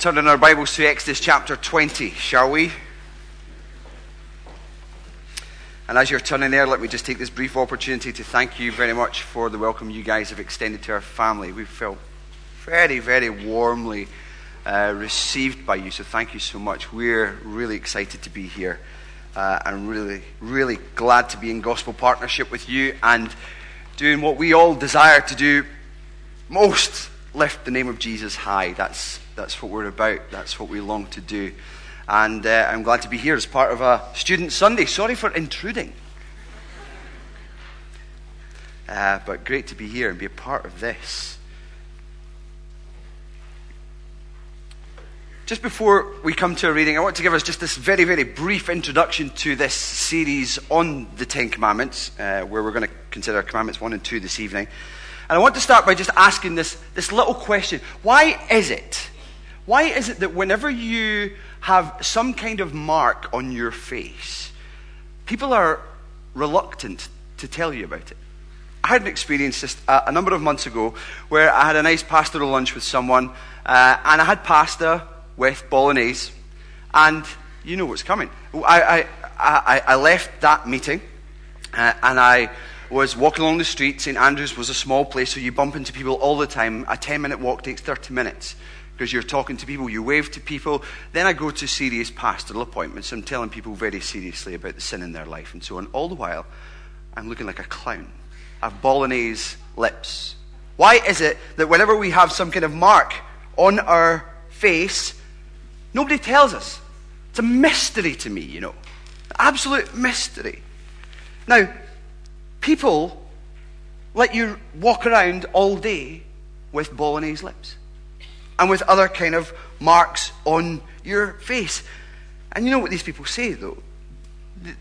turn in our Bibles to Exodus chapter 20, shall we? And as you're turning there, let me just take this brief opportunity to thank you very much for the welcome you guys have extended to our family. We felt very, very warmly uh, received by you, so thank you so much. We're really excited to be here uh, and really, really glad to be in gospel partnership with you and doing what we all desire to do most lift the name of Jesus high. That's, that's what we're about. That's what we long to do. And uh, I'm glad to be here as part of a Student Sunday. Sorry for intruding. Uh, but great to be here and be a part of this. Just before we come to a reading, I want to give us just this very, very brief introduction to this series on the Ten Commandments, uh, where we're going to consider Commandments 1 and 2 this evening. And I want to start by just asking this, this little question. Why is it? Why is it that whenever you have some kind of mark on your face, people are reluctant to tell you about it? I had an experience just a, a number of months ago where I had a nice pastoral lunch with someone, uh, and I had pasta with bolognese, and you know what's coming. I, I, I, I left that meeting, uh, and I was walking along the street. St. Andrews was a small place, so you bump into people all the time. A 10 minute walk takes 30 minutes because you're talking to people, you wave to people. Then I go to serious pastoral appointments. I'm telling people very seriously about the sin in their life and so on. All the while, I'm looking like a clown. I have bolognese lips. Why is it that whenever we have some kind of mark on our face, nobody tells us? It's a mystery to me, you know. Absolute mystery. Now, People let you walk around all day with bolognese lips and with other kind of marks on your face. And you know what these people say, though?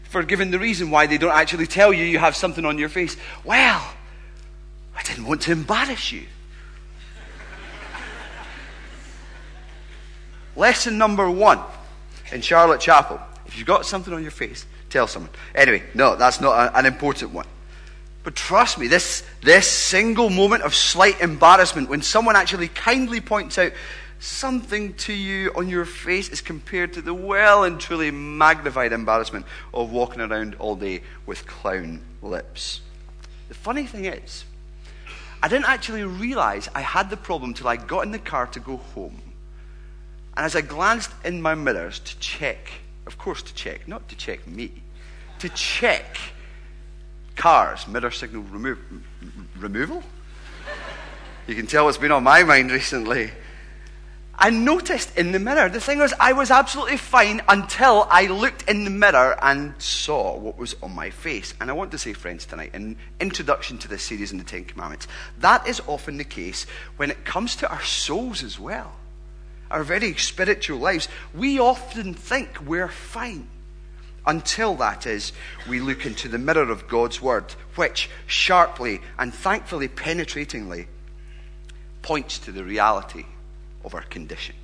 For giving the reason why they don't actually tell you you have something on your face. Well, I didn't want to embarrass you. Lesson number one in Charlotte Chapel. If you've got something on your face, tell someone. Anyway, no, that's not an important one. But trust me, this, this single moment of slight embarrassment when someone actually kindly points out something to you on your face is compared to the well and truly magnified embarrassment of walking around all day with clown lips. The funny thing is, I didn't actually realize I had the problem till I got in the car to go home. And as I glanced in my mirrors to check, of course to check, not to check me, to check cars, mirror signal remo- removal. You can tell what's been on my mind recently. I noticed in the mirror, the thing was, I was absolutely fine until I looked in the mirror and saw what was on my face. And I want to say, friends, tonight, in introduction to this series in the Ten Commandments, that is often the case when it comes to our souls as well, our very spiritual lives. We often think we're fine until that is, we look into the mirror of God's Word, which sharply and thankfully penetratingly points to the reality of our condition.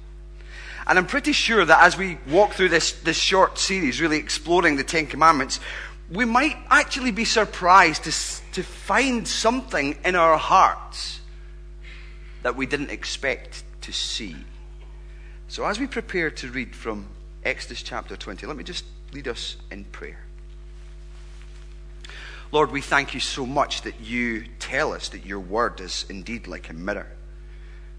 And I'm pretty sure that as we walk through this, this short series, really exploring the Ten Commandments, we might actually be surprised to, to find something in our hearts that we didn't expect to see. So, as we prepare to read from Exodus chapter 20, let me just lead us in prayer. Lord, we thank you so much that you tell us that your word is indeed like a mirror,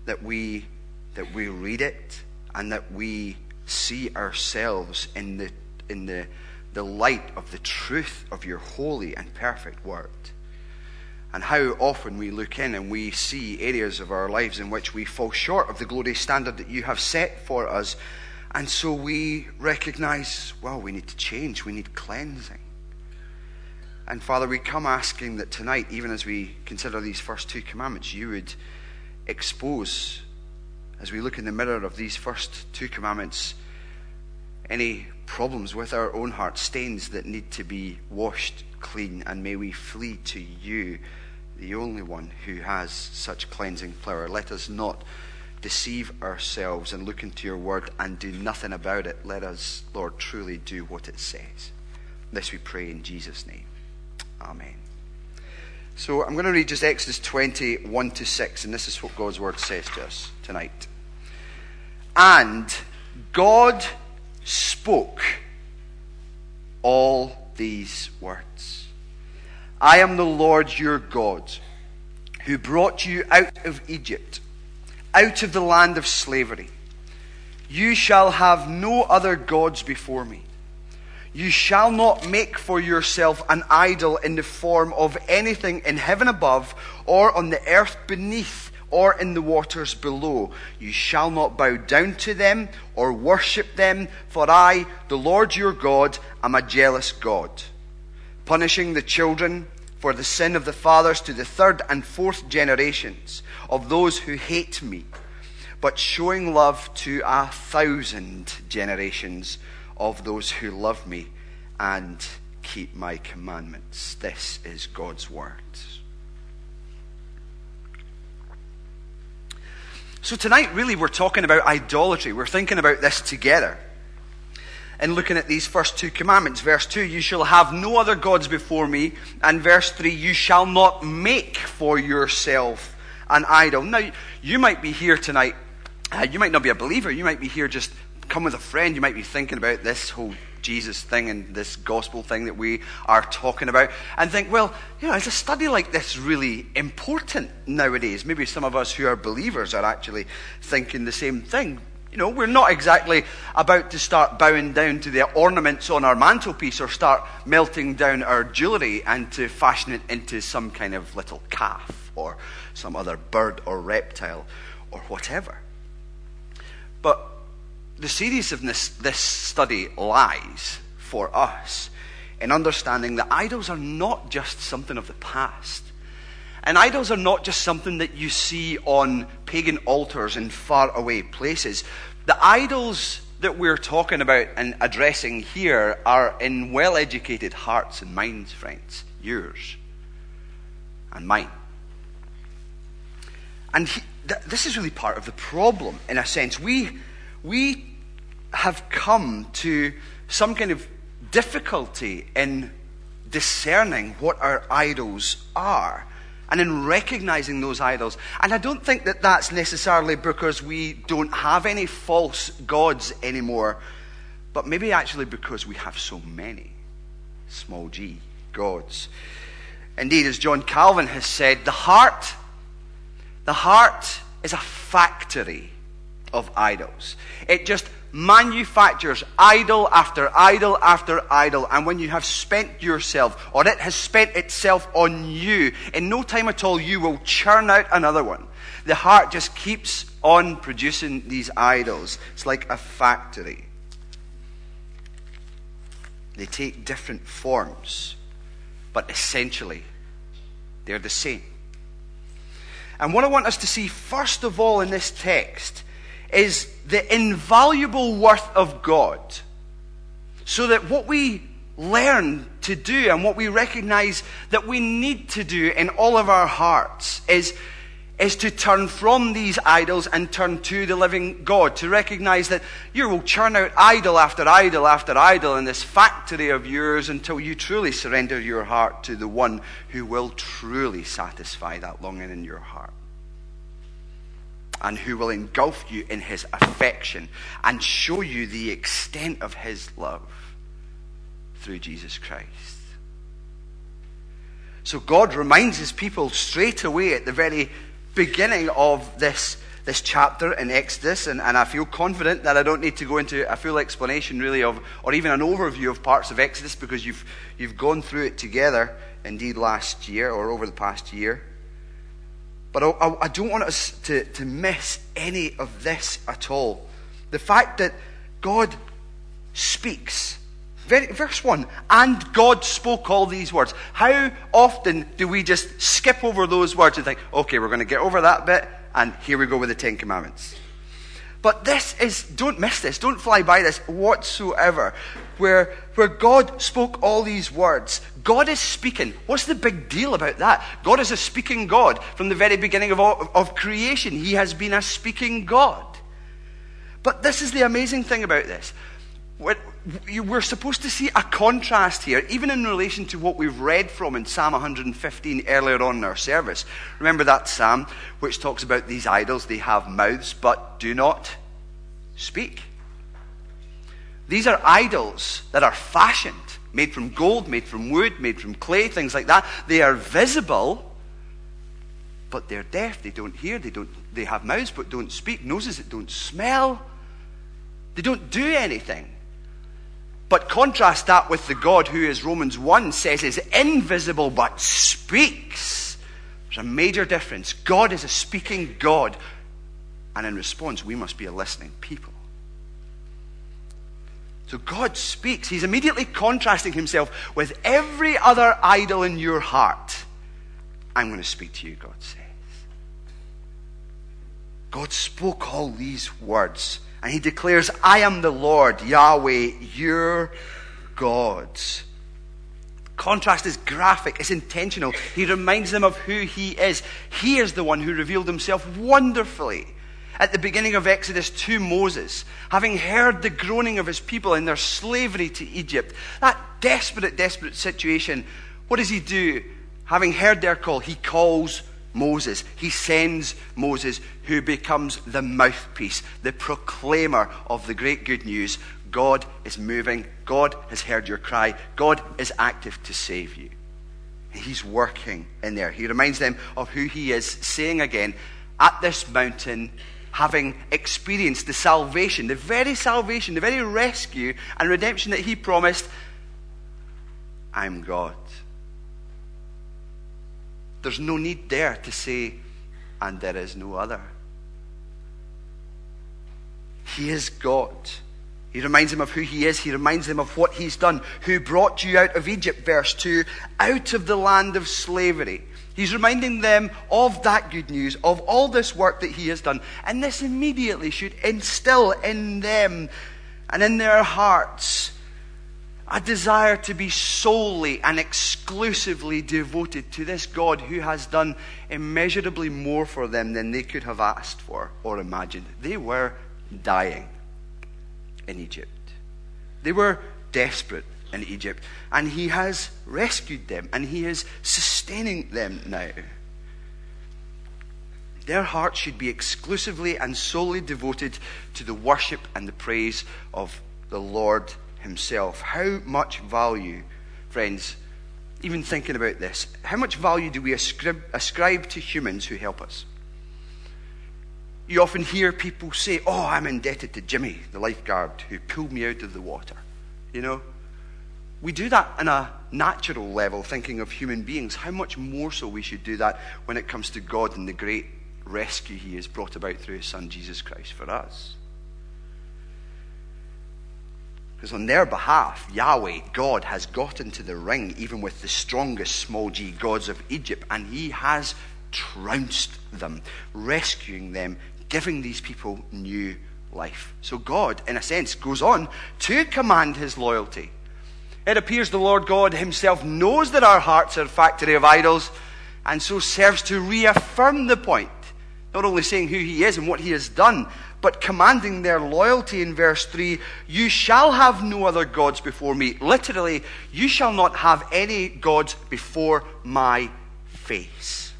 that we, that we read it and that we see ourselves in the, in the, the light of the truth of your holy and perfect word. And how often we look in and we see areas of our lives in which we fall short of the glorious standard that you have set for us and so we recognize, well, we need to change, we need cleansing. And Father, we come asking that tonight, even as we consider these first two commandments, you would expose, as we look in the mirror of these first two commandments, any problems with our own heart, stains that need to be washed clean. And may we flee to you, the only one who has such cleansing power. Let us not deceive ourselves and look into your word and do nothing about it. Let us, Lord, truly do what it says. This we pray in Jesus' name. Amen. So I'm going to read just Exodus 20, 1 to 6, and this is what God's word says to us tonight. And God spoke all these words I am the Lord your God, who brought you out of Egypt, out of the land of slavery. You shall have no other gods before me. You shall not make for yourself an idol in the form of anything in heaven above, or on the earth beneath, or in the waters below. You shall not bow down to them or worship them, for I, the Lord your God, am a jealous God, punishing the children for the sin of the fathers to the third and fourth generations of those who hate me, but showing love to a thousand generations of those who love me and keep my commandments. This is God's word. So, tonight, really, we're talking about idolatry. We're thinking about this together. And looking at these first two commandments. Verse 2, you shall have no other gods before me. And verse 3, you shall not make for yourself an idol. Now, you might be here tonight. Uh, you might not be a believer. You might be here just come with a friend, you might be thinking about this whole Jesus thing and this gospel thing that we are talking about and think, well, you know, is a study like this really important nowadays? Maybe some of us who are believers are actually thinking the same thing. You know, we're not exactly about to start bowing down to the ornaments on our mantelpiece or start melting down our jewellery and to fashion it into some kind of little calf or some other bird or reptile or whatever. But the seriousness of this study lies for us in understanding that idols are not just something of the past. And idols are not just something that you see on pagan altars in faraway places. The idols that we're talking about and addressing here are in well educated hearts and minds, friends. Yours and mine. And he, th- this is really part of the problem, in a sense. We we have come to some kind of difficulty in discerning what our idols are and in recognizing those idols. And I don't think that that's necessarily because we don't have any false gods anymore, but maybe actually because we have so many, small g, gods. Indeed, as John Calvin has said, the heart, the heart is a factory of idols. It just manufactures idol after idol after idol. And when you have spent yourself, or it has spent itself on you, in no time at all, you will churn out another one. The heart just keeps on producing these idols. It's like a factory. They take different forms, but essentially, they're the same. And what I want us to see, first of all, in this text is the invaluable worth of God. So that what we learn to do and what we recognize that we need to do in all of our hearts is, is to turn from these idols and turn to the living God. To recognize that you will churn out idol after idol after idol in this factory of yours until you truly surrender your heart to the one who will truly satisfy that longing in your heart and who will engulf you in his affection and show you the extent of his love through Jesus Christ. So God reminds his people straight away at the very beginning of this, this chapter in Exodus, and, and I feel confident that I don't need to go into a full explanation really of, or even an overview of parts of Exodus because you've, you've gone through it together indeed last year or over the past year. But I, I don't want us to, to miss any of this at all. The fact that God speaks. Very, verse 1 And God spoke all these words. How often do we just skip over those words and think, okay, we're going to get over that bit, and here we go with the Ten Commandments? But this is, don't miss this, don't fly by this whatsoever. Where, where God spoke all these words, God is speaking. What's the big deal about that? God is a speaking God from the very beginning of, all, of creation. He has been a speaking God. But this is the amazing thing about this. We're supposed to see a contrast here, even in relation to what we've read from in Psalm 115 earlier on in our service. Remember that psalm which talks about these idols? They have mouths but do not speak. These are idols that are fashioned, made from gold, made from wood, made from clay, things like that. They are visible, but they're deaf. They don't hear. They, don't, they have mouths but don't speak, noses that don't smell. They don't do anything. But contrast that with the God who, as Romans 1 says, is invisible but speaks. There's a major difference. God is a speaking God. And in response, we must be a listening people. So God speaks. He's immediately contrasting himself with every other idol in your heart. I'm going to speak to you, God says. God spoke all these words, and he declares, I am the Lord, Yahweh, your God. Contrast is graphic, it's intentional. He reminds them of who he is. He is the one who revealed himself wonderfully at the beginning of Exodus to Moses, having heard the groaning of his people in their slavery to Egypt, that desperate, desperate situation, what does he do? Having heard their call, he calls Moses. He sends Moses, who becomes the mouthpiece, the proclaimer of the great good news. God is moving. God has heard your cry. God is active to save you. He's working in there. He reminds them of who he is, saying again, At this mountain, having experienced the salvation, the very salvation, the very rescue and redemption that he promised, I'm God. There's no need there to say, and there is no other. He is God. He reminds them of who he is. He reminds them of what he's done. Who brought you out of Egypt, verse 2, out of the land of slavery. He's reminding them of that good news, of all this work that he has done. And this immediately should instill in them and in their hearts a desire to be solely and exclusively devoted to this God who has done immeasurably more for them than they could have asked for or imagined. They were dying in Egypt, they were desperate in Egypt. And he has rescued them and he is sustaining them now. Their hearts should be exclusively and solely devoted to the worship and the praise of the Lord Himself. How much value, friends, even thinking about this, how much value do we ascribe, ascribe to humans who help us? You often hear people say, Oh, I'm indebted to Jimmy, the lifeguard, who pulled me out of the water. You know? We do that on a natural level, thinking of human beings. How much more so we should do that when it comes to God and the great rescue He has brought about through His Son Jesus Christ for us. Because on their behalf, Yahweh, God, has got into the ring, even with the strongest small g gods of Egypt, and He has trounced them, rescuing them, giving these people new life. So God, in a sense, goes on to command His loyalty it appears the Lord God Himself knows that our hearts are a factory of idols, and so serves to reaffirm the point. Not only saying who He is and what He has done, but commanding their loyalty in verse 3 You shall have no other gods before me. Literally, you shall not have any gods before my face.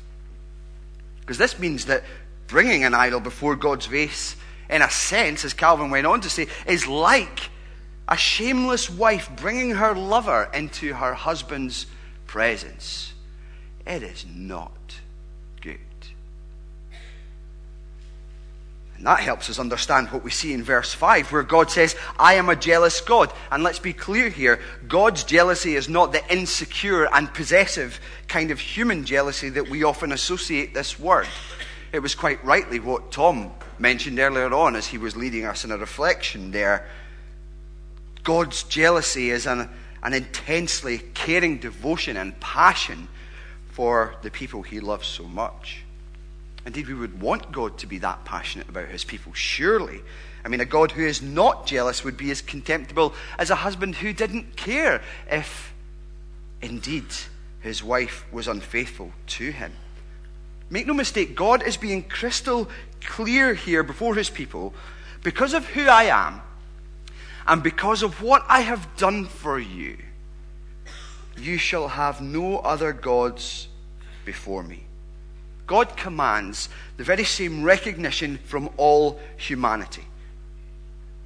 Because this means that bringing an idol before God's face, in a sense, as Calvin went on to say, is like a shameless wife bringing her lover into her husband's presence. It is not good. And that helps us understand what we see in verse 5, where God says, I am a jealous God. And let's be clear here God's jealousy is not the insecure and possessive kind of human jealousy that we often associate this word. It was quite rightly what Tom mentioned earlier on as he was leading us in a reflection there God's jealousy is an, an intensely caring devotion and passion for the people he loves so much. Indeed, we would want God to be that passionate about his people, surely. I mean, a God who is not jealous would be as contemptible as a husband who didn't care if, indeed, his wife was unfaithful to him. Make no mistake, God is being crystal clear here before his people. Because of who I am, and because of what I have done for you, you shall have no other gods before me. God commands the very same recognition from all humanity.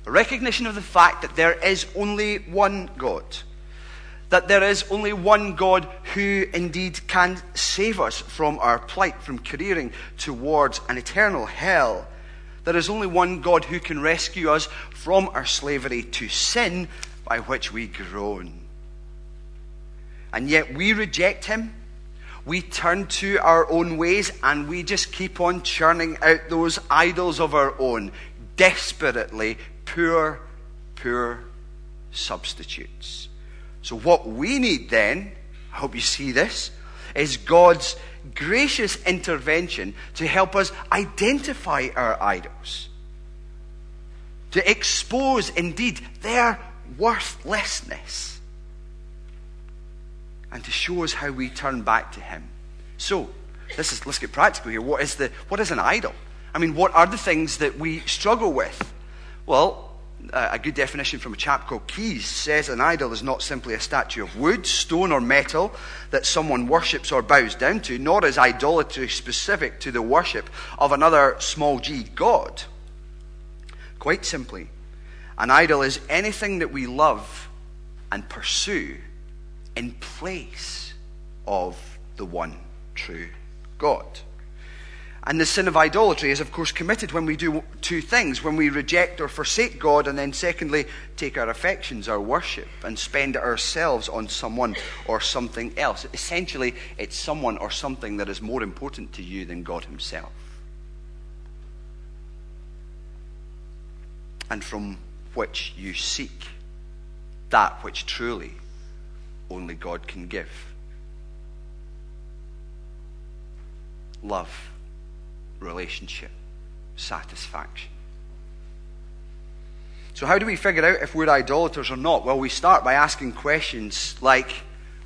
A recognition of the fact that there is only one God. That there is only one God who indeed can save us from our plight, from careering towards an eternal hell. There is only one God who can rescue us from our slavery to sin by which we groan. And yet we reject him. We turn to our own ways and we just keep on churning out those idols of our own, desperately poor, poor substitutes. So, what we need then, I hope you see this, is God's gracious intervention to help us identify our idols, to expose indeed their worthlessness, and to show us how we turn back to Him. So, this is, let's get practical here. What is, the, what is an idol? I mean, what are the things that we struggle with? Well, a good definition from a chap called Keyes says an idol is not simply a statue of wood, stone, or metal that someone worships or bows down to, nor is idolatry specific to the worship of another small g god. Quite simply, an idol is anything that we love and pursue in place of the one true God. And the sin of idolatry is, of course, committed when we do two things when we reject or forsake God, and then, secondly, take our affections, our worship, and spend ourselves on someone or something else. Essentially, it's someone or something that is more important to you than God Himself. And from which you seek that which truly only God can give love relationship, satisfaction. So, how do we figure out if we're idolaters or not? Well, we start by asking questions like,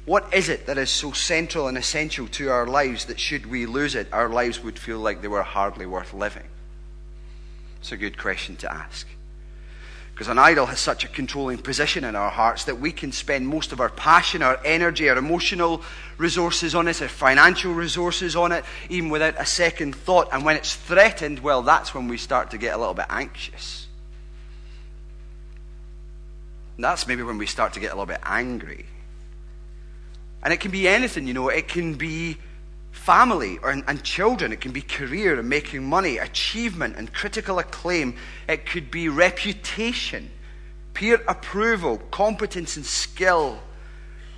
what is it that is so central and essential to our lives that should we lose it, our lives would feel like they were hardly worth living? It's a good question to ask. Because an idol has such a controlling position in our hearts that we can spend most of our passion, our energy, our emotional resources on it, our financial resources on it, even without a second thought. And when it's threatened, well, that's when we start to get a little bit anxious. And that's maybe when we start to get a little bit angry. And it can be anything, you know, it can be family or, and children. It can be career and making money, achievement and critical acclaim. It could be reputation, peer approval, competence and skill,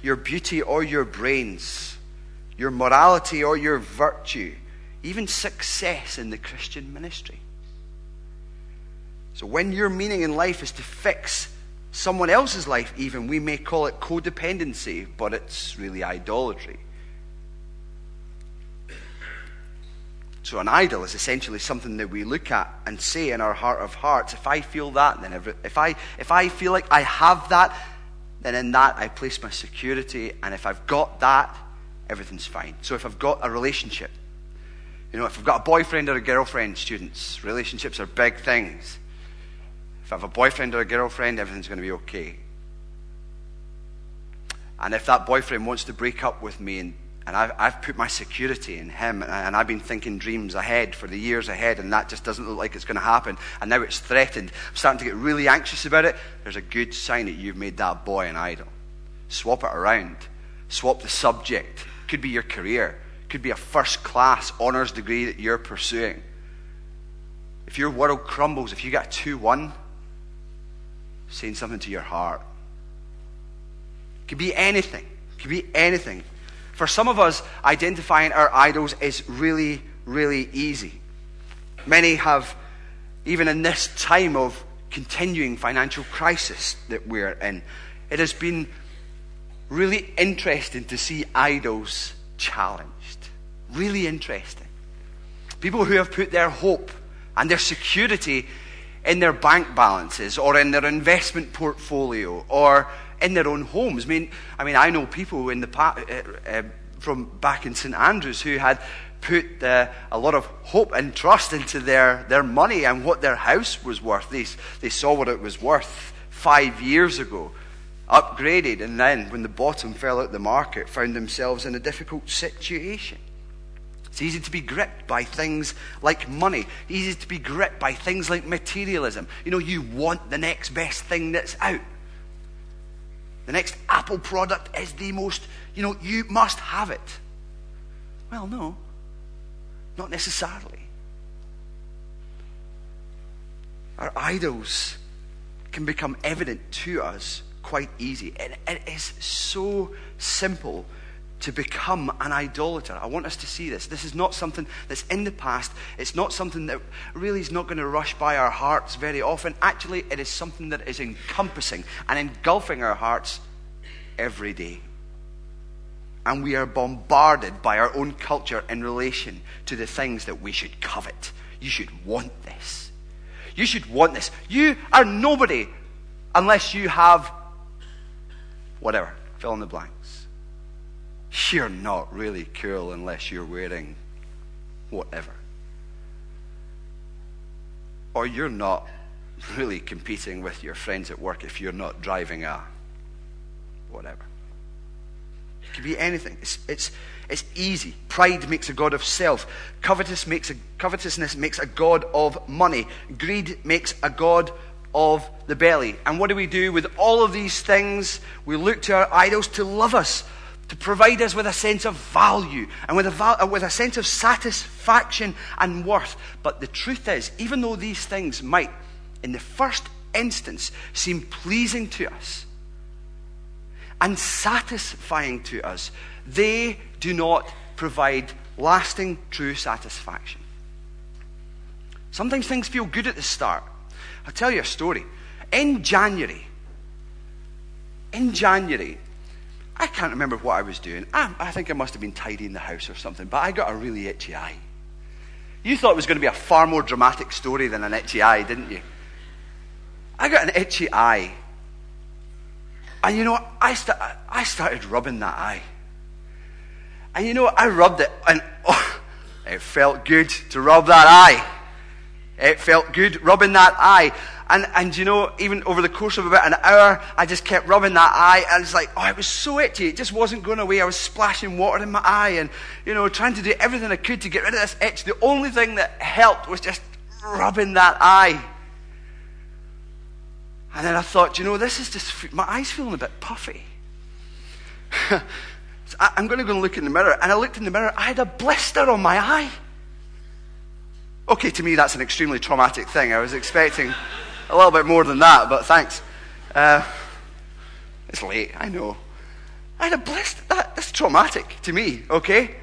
your beauty or your brains, your morality or your virtue, even success in the Christian ministry. So when your meaning in life is to fix someone else's life, even, we may call it codependency, but it's really idolatry. So, an idol is essentially something that we look at and say in our heart of hearts, if I feel that, then every, if, I, if I feel like I have that, then in that I place my security. And if I've got that, everything's fine. So, if I've got a relationship, you know, if I've got a boyfriend or a girlfriend, students, relationships are big things. If I have a boyfriend or a girlfriend, everything's going to be okay. And if that boyfriend wants to break up with me and and I've, I've put my security in him, and I've been thinking dreams ahead for the years ahead, and that just doesn't look like it's going to happen. And now it's threatened. I'm starting to get really anxious about it. There's a good sign that you've made that boy an idol. Swap it around. Swap the subject. Could be your career. Could be a first class honours degree that you're pursuing. If your world crumbles, if you get a 2 1, saying something to your heart. Could be anything. Could be anything. For some of us, identifying our idols is really, really easy. Many have, even in this time of continuing financial crisis that we're in, it has been really interesting to see idols challenged. Really interesting. People who have put their hope and their security in their bank balances or in their investment portfolio or in their own homes. I mean, I mean, I know people in the uh, uh, from back in St Andrews who had put uh, a lot of hope and trust into their, their money and what their house was worth. They, they saw what it was worth five years ago, upgraded, and then when the bottom fell out the market, found themselves in a difficult situation. It's easy to be gripped by things like money. Easy to be gripped by things like materialism. You know, you want the next best thing that's out. The next Apple product is the most, you know, you must have it. Well, no, not necessarily. Our idols can become evident to us quite easy. And it is so simple to become an idolater. I want us to see this. This is not something that's in the past. It's not something that really is not going to rush by our hearts very often. Actually, it is something that is encompassing and engulfing our hearts every day. And we are bombarded by our own culture in relation to the things that we should covet. You should want this. You should want this. You are nobody unless you have whatever. Fill in the blank. You're not really cool unless you're wearing whatever. Or you're not really competing with your friends at work if you're not driving a whatever. It could be anything. It's, it's, it's easy. Pride makes a god of self. Covetous makes a, covetousness makes a god of money. Greed makes a god of the belly. And what do we do with all of these things? We look to our idols to love us to provide us with a sense of value and with a, val- uh, with a sense of satisfaction and worth. But the truth is, even though these things might, in the first instance, seem pleasing to us and satisfying to us, they do not provide lasting, true satisfaction. Sometimes things feel good at the start. I'll tell you a story. In January, in January, I can't remember what I was doing. I, I think I must have been tidying the house or something, but I got a really itchy eye. You thought it was going to be a far more dramatic story than an itchy eye, didn't you? I got an itchy eye. And you know, I, st- I started rubbing that eye. And you know, I rubbed it, and oh, it felt good to rub that eye. It felt good rubbing that eye. And, and you know, even over the course of about an hour, I just kept rubbing that eye, and it's like, oh, it was so itchy. It just wasn't going away. I was splashing water in my eye, and, you know, trying to do everything I could to get rid of this itch. The only thing that helped was just rubbing that eye. And then I thought, you know, this is just, my eye's feeling a bit puffy. so I, I'm going to go and look in the mirror. And I looked in the mirror, I had a blister on my eye. Okay, to me, that's an extremely traumatic thing. I was expecting a little bit more than that, but thanks. Uh, it's late, I know. I had a blister. That, that's traumatic to me, okay?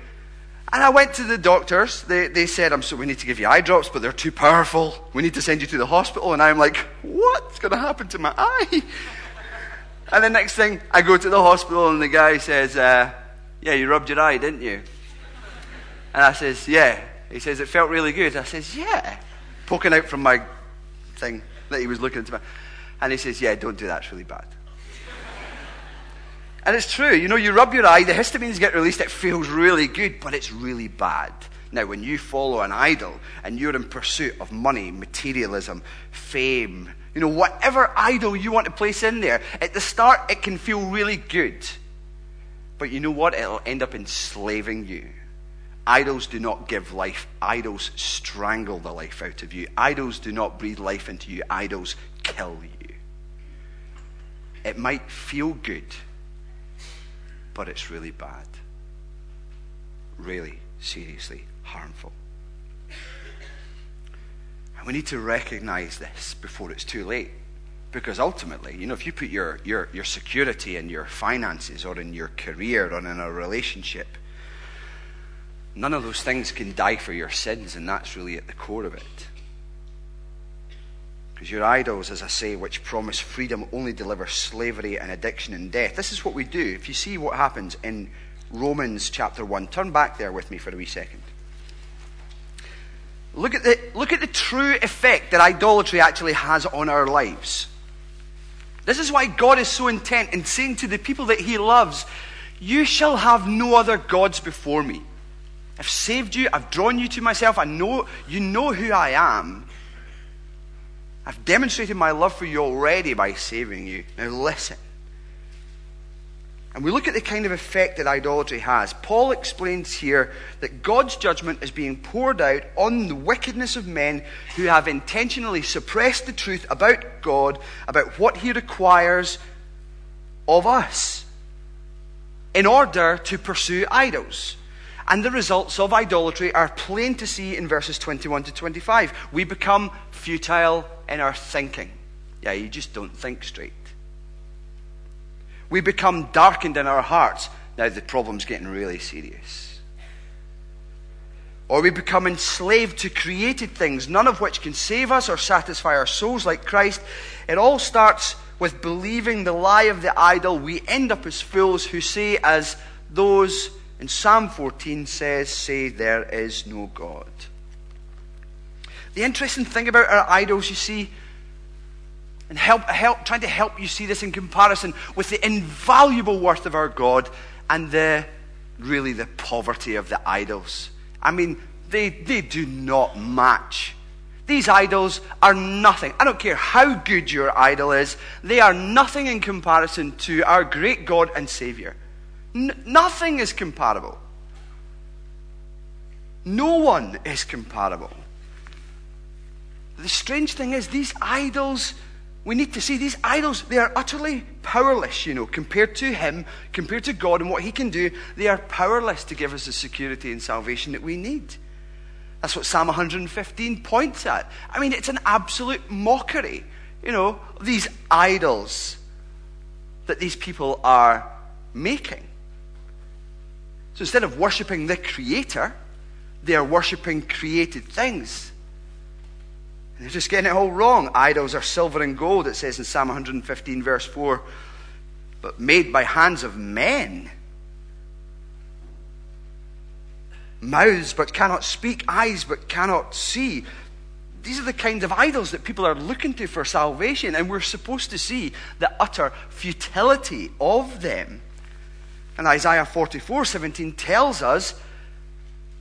And I went to the doctors. They, they said, I'm so we need to give you eye drops, but they're too powerful. We need to send you to the hospital. And I'm like, what's going to happen to my eye? And the next thing, I go to the hospital, and the guy says, uh, Yeah, you rubbed your eye, didn't you? And I says, Yeah. He says, It felt really good. I says, Yeah. Poking out from my thing that he was looking into. Me, and he says, Yeah, don't do that. It's really bad. and it's true. You know, you rub your eye, the histamines get released, it feels really good, but it's really bad. Now, when you follow an idol and you're in pursuit of money, materialism, fame, you know, whatever idol you want to place in there, at the start it can feel really good. But you know what? It'll end up enslaving you. Idols do not give life. Idols strangle the life out of you. Idols do not breathe life into you. Idols kill you. It might feel good, but it's really bad. Really, seriously harmful. And we need to recognize this before it's too late. Because ultimately, you know, if you put your, your, your security in your finances or in your career or in a relationship, None of those things can die for your sins, and that's really at the core of it. Because your idols, as I say, which promise freedom, only deliver slavery and addiction and death. This is what we do. If you see what happens in Romans chapter 1, turn back there with me for a wee second. Look at the, look at the true effect that idolatry actually has on our lives. This is why God is so intent in saying to the people that He loves, You shall have no other gods before me. I've saved you. I've drawn you to myself. I know you know who I am. I've demonstrated my love for you already by saving you. Now listen. and we look at the kind of effect that idolatry has, Paul explains here that God's judgment is being poured out on the wickedness of men who have intentionally suppressed the truth about God, about what he requires of us, in order to pursue idols. And the results of idolatry are plain to see in verses 21 to 25. We become futile in our thinking. Yeah, you just don't think straight. We become darkened in our hearts. Now the problem's getting really serious. Or we become enslaved to created things, none of which can save us or satisfy our souls like Christ. It all starts with believing the lie of the idol. We end up as fools who say, as those in Psalm 14 says, say, there is no God. The interesting thing about our idols, you see, and help, help, trying to help you see this in comparison with the invaluable worth of our God and the really the poverty of the idols. I mean, they, they do not match. These idols are nothing. I don't care how good your idol is, they are nothing in comparison to our great God and Savior. Nothing is comparable. No one is comparable. The strange thing is, these idols we need to see these idols, they are utterly powerless, you know, compared to Him, compared to God and what He can do. They are powerless to give us the security and salvation that we need. That's what Psalm 115 points at. I mean, it's an absolute mockery, you know, these idols that these people are making. So instead of worshipping the Creator, they are worshipping created things. They're just getting it all wrong. Idols are silver and gold, it says in Psalm 115, verse 4, but made by hands of men. Mouths but cannot speak, eyes but cannot see. These are the kinds of idols that people are looking to for salvation, and we're supposed to see the utter futility of them. And Isaiah 44 17 tells us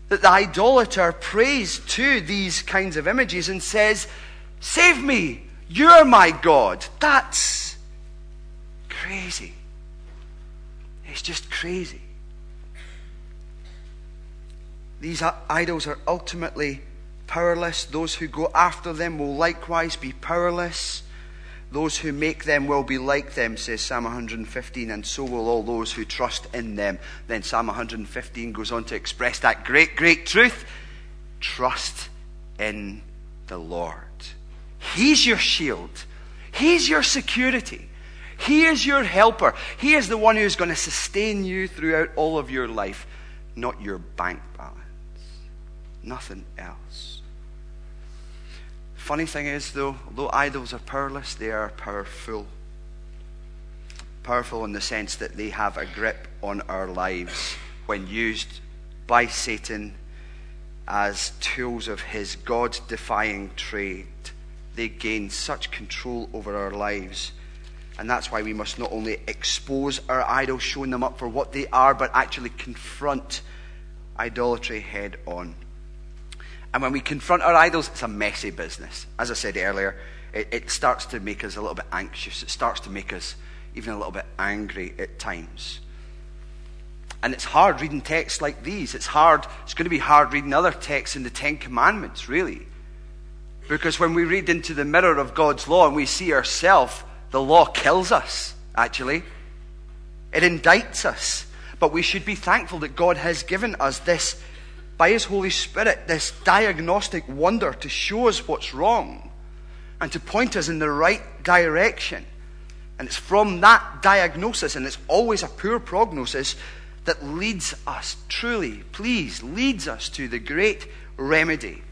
that the idolater prays to these kinds of images and says, Save me, you're my God. That's crazy. It's just crazy. These idols are ultimately powerless. Those who go after them will likewise be powerless. Those who make them will be like them, says Psalm 115, and so will all those who trust in them. Then Psalm 115 goes on to express that great, great truth. Trust in the Lord. He's your shield, He's your security. He is your helper. He is the one who is going to sustain you throughout all of your life, not your bank balance. Nothing else. Funny thing is, though, although idols are powerless, they are powerful. Powerful in the sense that they have a grip on our lives when used by Satan as tools of his God defying trade. They gain such control over our lives. And that's why we must not only expose our idols, showing them up for what they are, but actually confront idolatry head on. And when we confront our idols, it's a messy business. As I said earlier, it, it, starts to make us a little bit anxious. It starts to make us even a little bit angry at times. And it's hard reading texts like these. It's hard, it's going to be hard reading other texts in the Ten Commandments, really. Because when we read into the mirror of God's law and we see ourselves, the law kills us, actually. It indicts us. But we should be thankful that God has given us this by His Holy Spirit this diagnostic wonder to show us what's wrong and to point us in the right direction. And it's from that diagnosis, and it's always a poor prognosis, that leads us, truly, please, leads us to the great remedy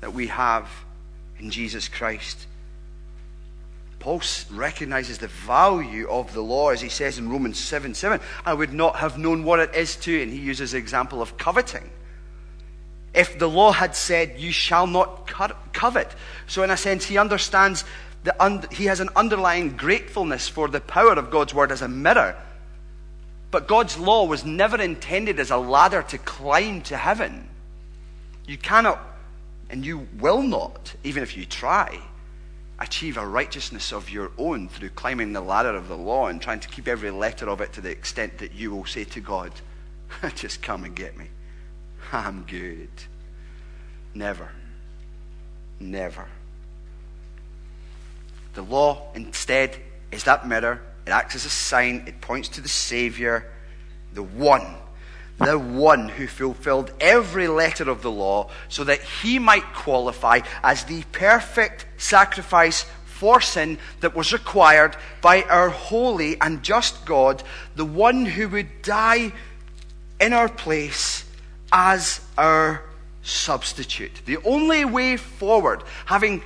that we have in Jesus Christ. Paul recognizes the value of the law, as he says in Romans 7 7. I would not have known what it is to, and he uses the example of coveting if the law had said, You shall not covet. So, in a sense, he understands, the un- he has an underlying gratefulness for the power of God's word as a mirror. But God's law was never intended as a ladder to climb to heaven. You cannot, and you will not, even if you try, achieve a righteousness of your own through climbing the ladder of the law and trying to keep every letter of it to the extent that you will say to God, just come and get me. I'm good. Never. Never. The law, instead, is that mirror. It acts as a sign, it points to the Savior, the one, the one who fulfilled every letter of the law so that he might qualify as the perfect sacrifice for sin that was required by our holy and just God, the one who would die in our place as our substitute. The only way forward, having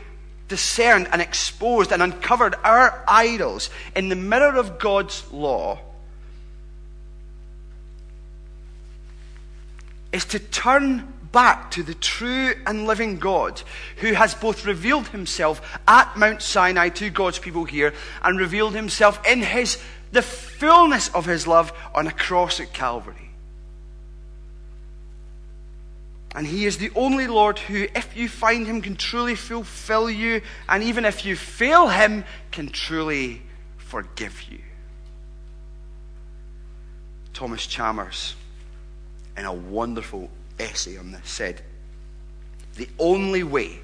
discerned and exposed and uncovered our idols in the mirror of God's law, is to turn back to the true and living God who has both revealed himself at Mount Sinai to God's people here and revealed himself in his the fullness of his love on a cross at Calvary. And He is the only Lord who, if you find Him, can truly fulfill you, and even if you fail Him, can truly forgive you. Thomas Chalmers, in a wonderful essay on this, said The only way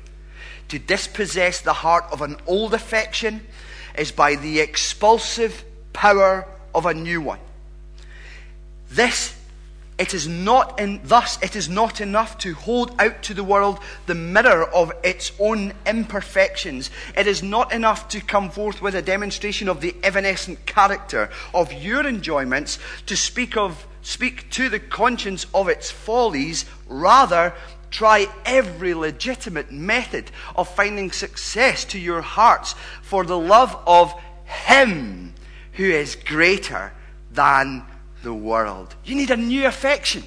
to dispossess the heart of an old affection is by the expulsive power of a new one. This it is not in, thus, it is not enough to hold out to the world the mirror of its own imperfections. It is not enough to come forth with a demonstration of the evanescent character of your enjoyments to speak of, speak to the conscience of its follies. Rather, try every legitimate method of finding success to your hearts for the love of Him who is greater than the world. You need a new affection.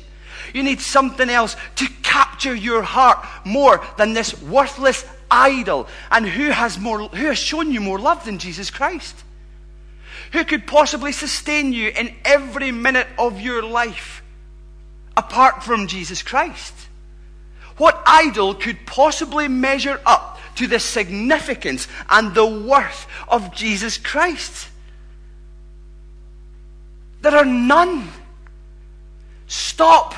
You need something else to capture your heart more than this worthless idol. And who has more, who has shown you more love than Jesus Christ? Who could possibly sustain you in every minute of your life apart from Jesus Christ? What idol could possibly measure up to the significance and the worth of Jesus Christ? There are none. Stop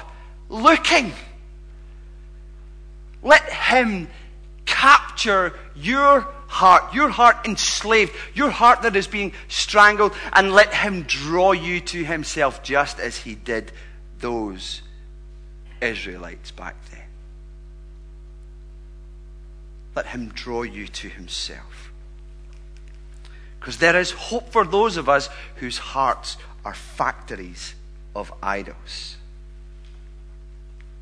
looking. Let Him capture your heart, your heart enslaved, your heart that is being strangled, and let Him draw you to Himself just as He did those Israelites back then. Let Him draw you to Himself. Because there is hope for those of us whose hearts are factories of idols.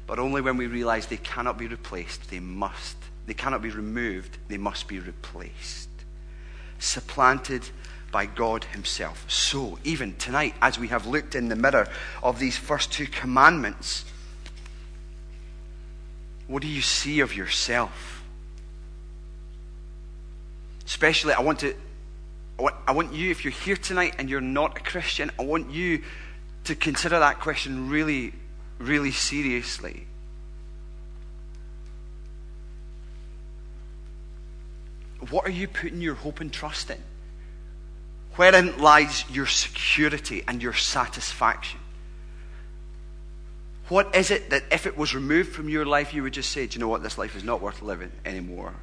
But only when we realize they cannot be replaced, they must. They cannot be removed, they must be replaced. Supplanted by God Himself. So, even tonight, as we have looked in the mirror of these first two commandments, what do you see of yourself? Especially, I want to I want, you, if you're here tonight and you're not a Christian, I want you to consider that question really, really seriously. What are you putting your hope and trust in? Wherein lies your security and your satisfaction? What is it that if it was removed from your life, you would just say, Do you know what? This life is not worth living anymore?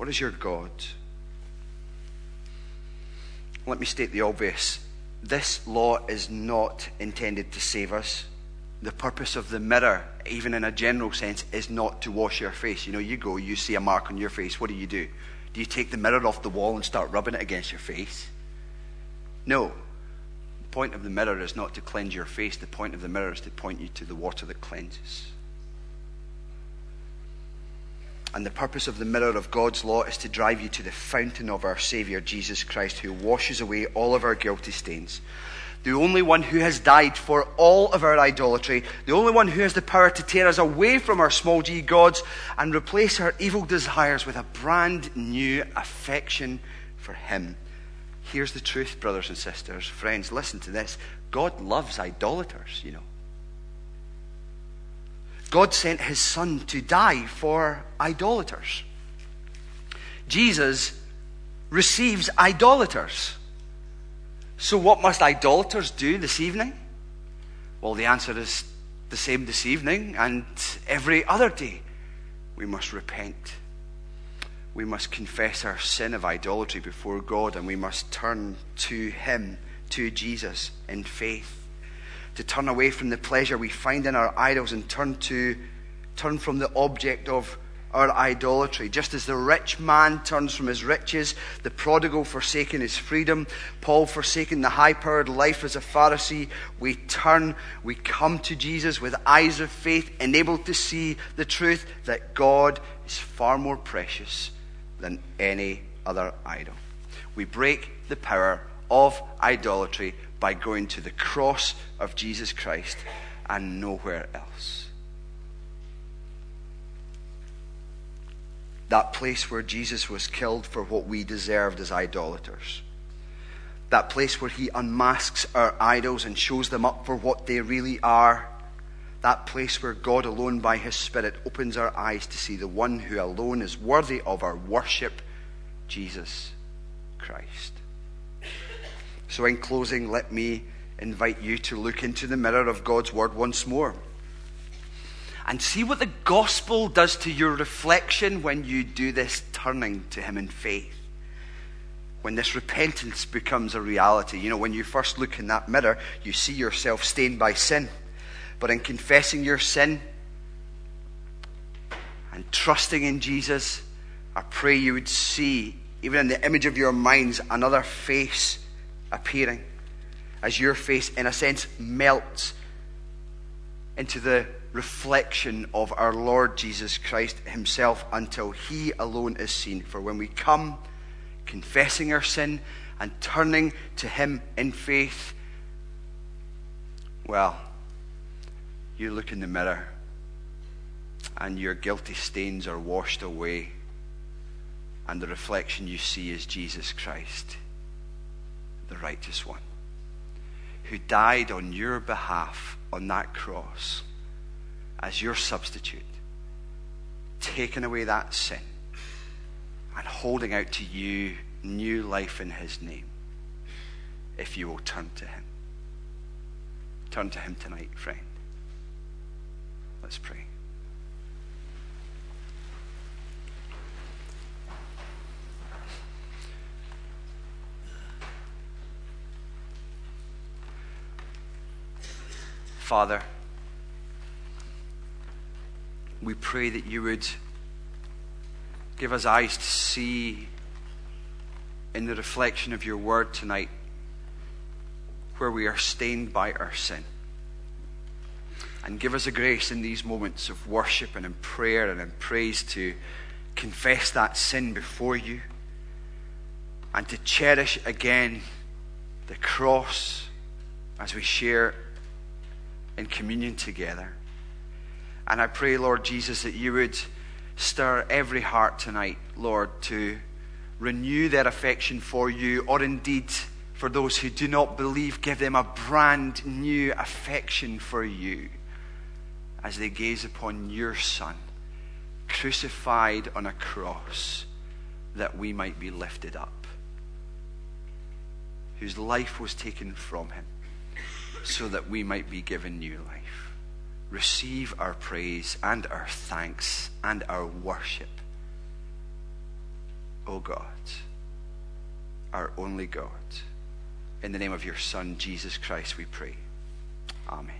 What is your God? Let me state the obvious. This law is not intended to save us. The purpose of the mirror, even in a general sense, is not to wash your face. You know, you go, you see a mark on your face. What do you do? Do you take the mirror off the wall and start rubbing it against your face? No. The point of the mirror is not to cleanse your face. The point of the mirror is to point you to the water that cleanses. And the purpose of the mirror of God's law is to drive you to the fountain of our Savior, Jesus Christ, who washes away all of our guilty stains. The only one who has died for all of our idolatry, the only one who has the power to tear us away from our small g gods and replace our evil desires with a brand new affection for Him. Here's the truth, brothers and sisters. Friends, listen to this. God loves idolaters, you know. God sent his son to die for idolaters. Jesus receives idolaters. So, what must idolaters do this evening? Well, the answer is the same this evening and every other day. We must repent. We must confess our sin of idolatry before God and we must turn to Him, to Jesus, in faith to turn away from the pleasure we find in our idols and turn to turn from the object of our idolatry. Just as the rich man turns from his riches, the prodigal forsaking his freedom, Paul forsaking the high powered life as a Pharisee, we turn, we come to Jesus with eyes of faith, enabled to see the truth that God is far more precious than any other idol. We break the power of idolatry by going to the cross of Jesus Christ and nowhere else. That place where Jesus was killed for what we deserved as idolaters. That place where he unmasks our idols and shows them up for what they really are. That place where God alone by his Spirit opens our eyes to see the one who alone is worthy of our worship, Jesus Christ. So, in closing, let me invite you to look into the mirror of God's Word once more and see what the gospel does to your reflection when you do this turning to Him in faith. When this repentance becomes a reality. You know, when you first look in that mirror, you see yourself stained by sin. But in confessing your sin and trusting in Jesus, I pray you would see, even in the image of your minds, another face appearing as your face, in a sense, melts into the reflection of our Lord Jesus Christ Himself until He alone is seen. For when we come confessing our sin and turning to Him in faith, well, you look in the mirror and your guilty stains are washed away, and the reflection you see is Jesus Christ the righteous one, who died on your behalf on that cross as your substitute, taking away that sin and holding out to you new life in his name if you will turn to him. Turn to him tonight, friend. Let's pray. Father, we pray that you would give us eyes to see in the reflection of your word tonight where we are stained by our sin. And give us a grace in these moments of worship and in prayer and in praise to confess that sin before you and to cherish again the cross as we share in communion together. And I pray, Lord Jesus, that you would stir every heart tonight, Lord, to renew their affection for you, or indeed for those who do not believe, give them a brand new affection for you as they gaze upon your Son, crucified on a cross that we might be lifted up, whose life was taken from him so that we might be given new life. Receive our praise and our thanks and our worship. O oh God, our only God. In the name of your Son, Jesus Christ, we pray. Amen.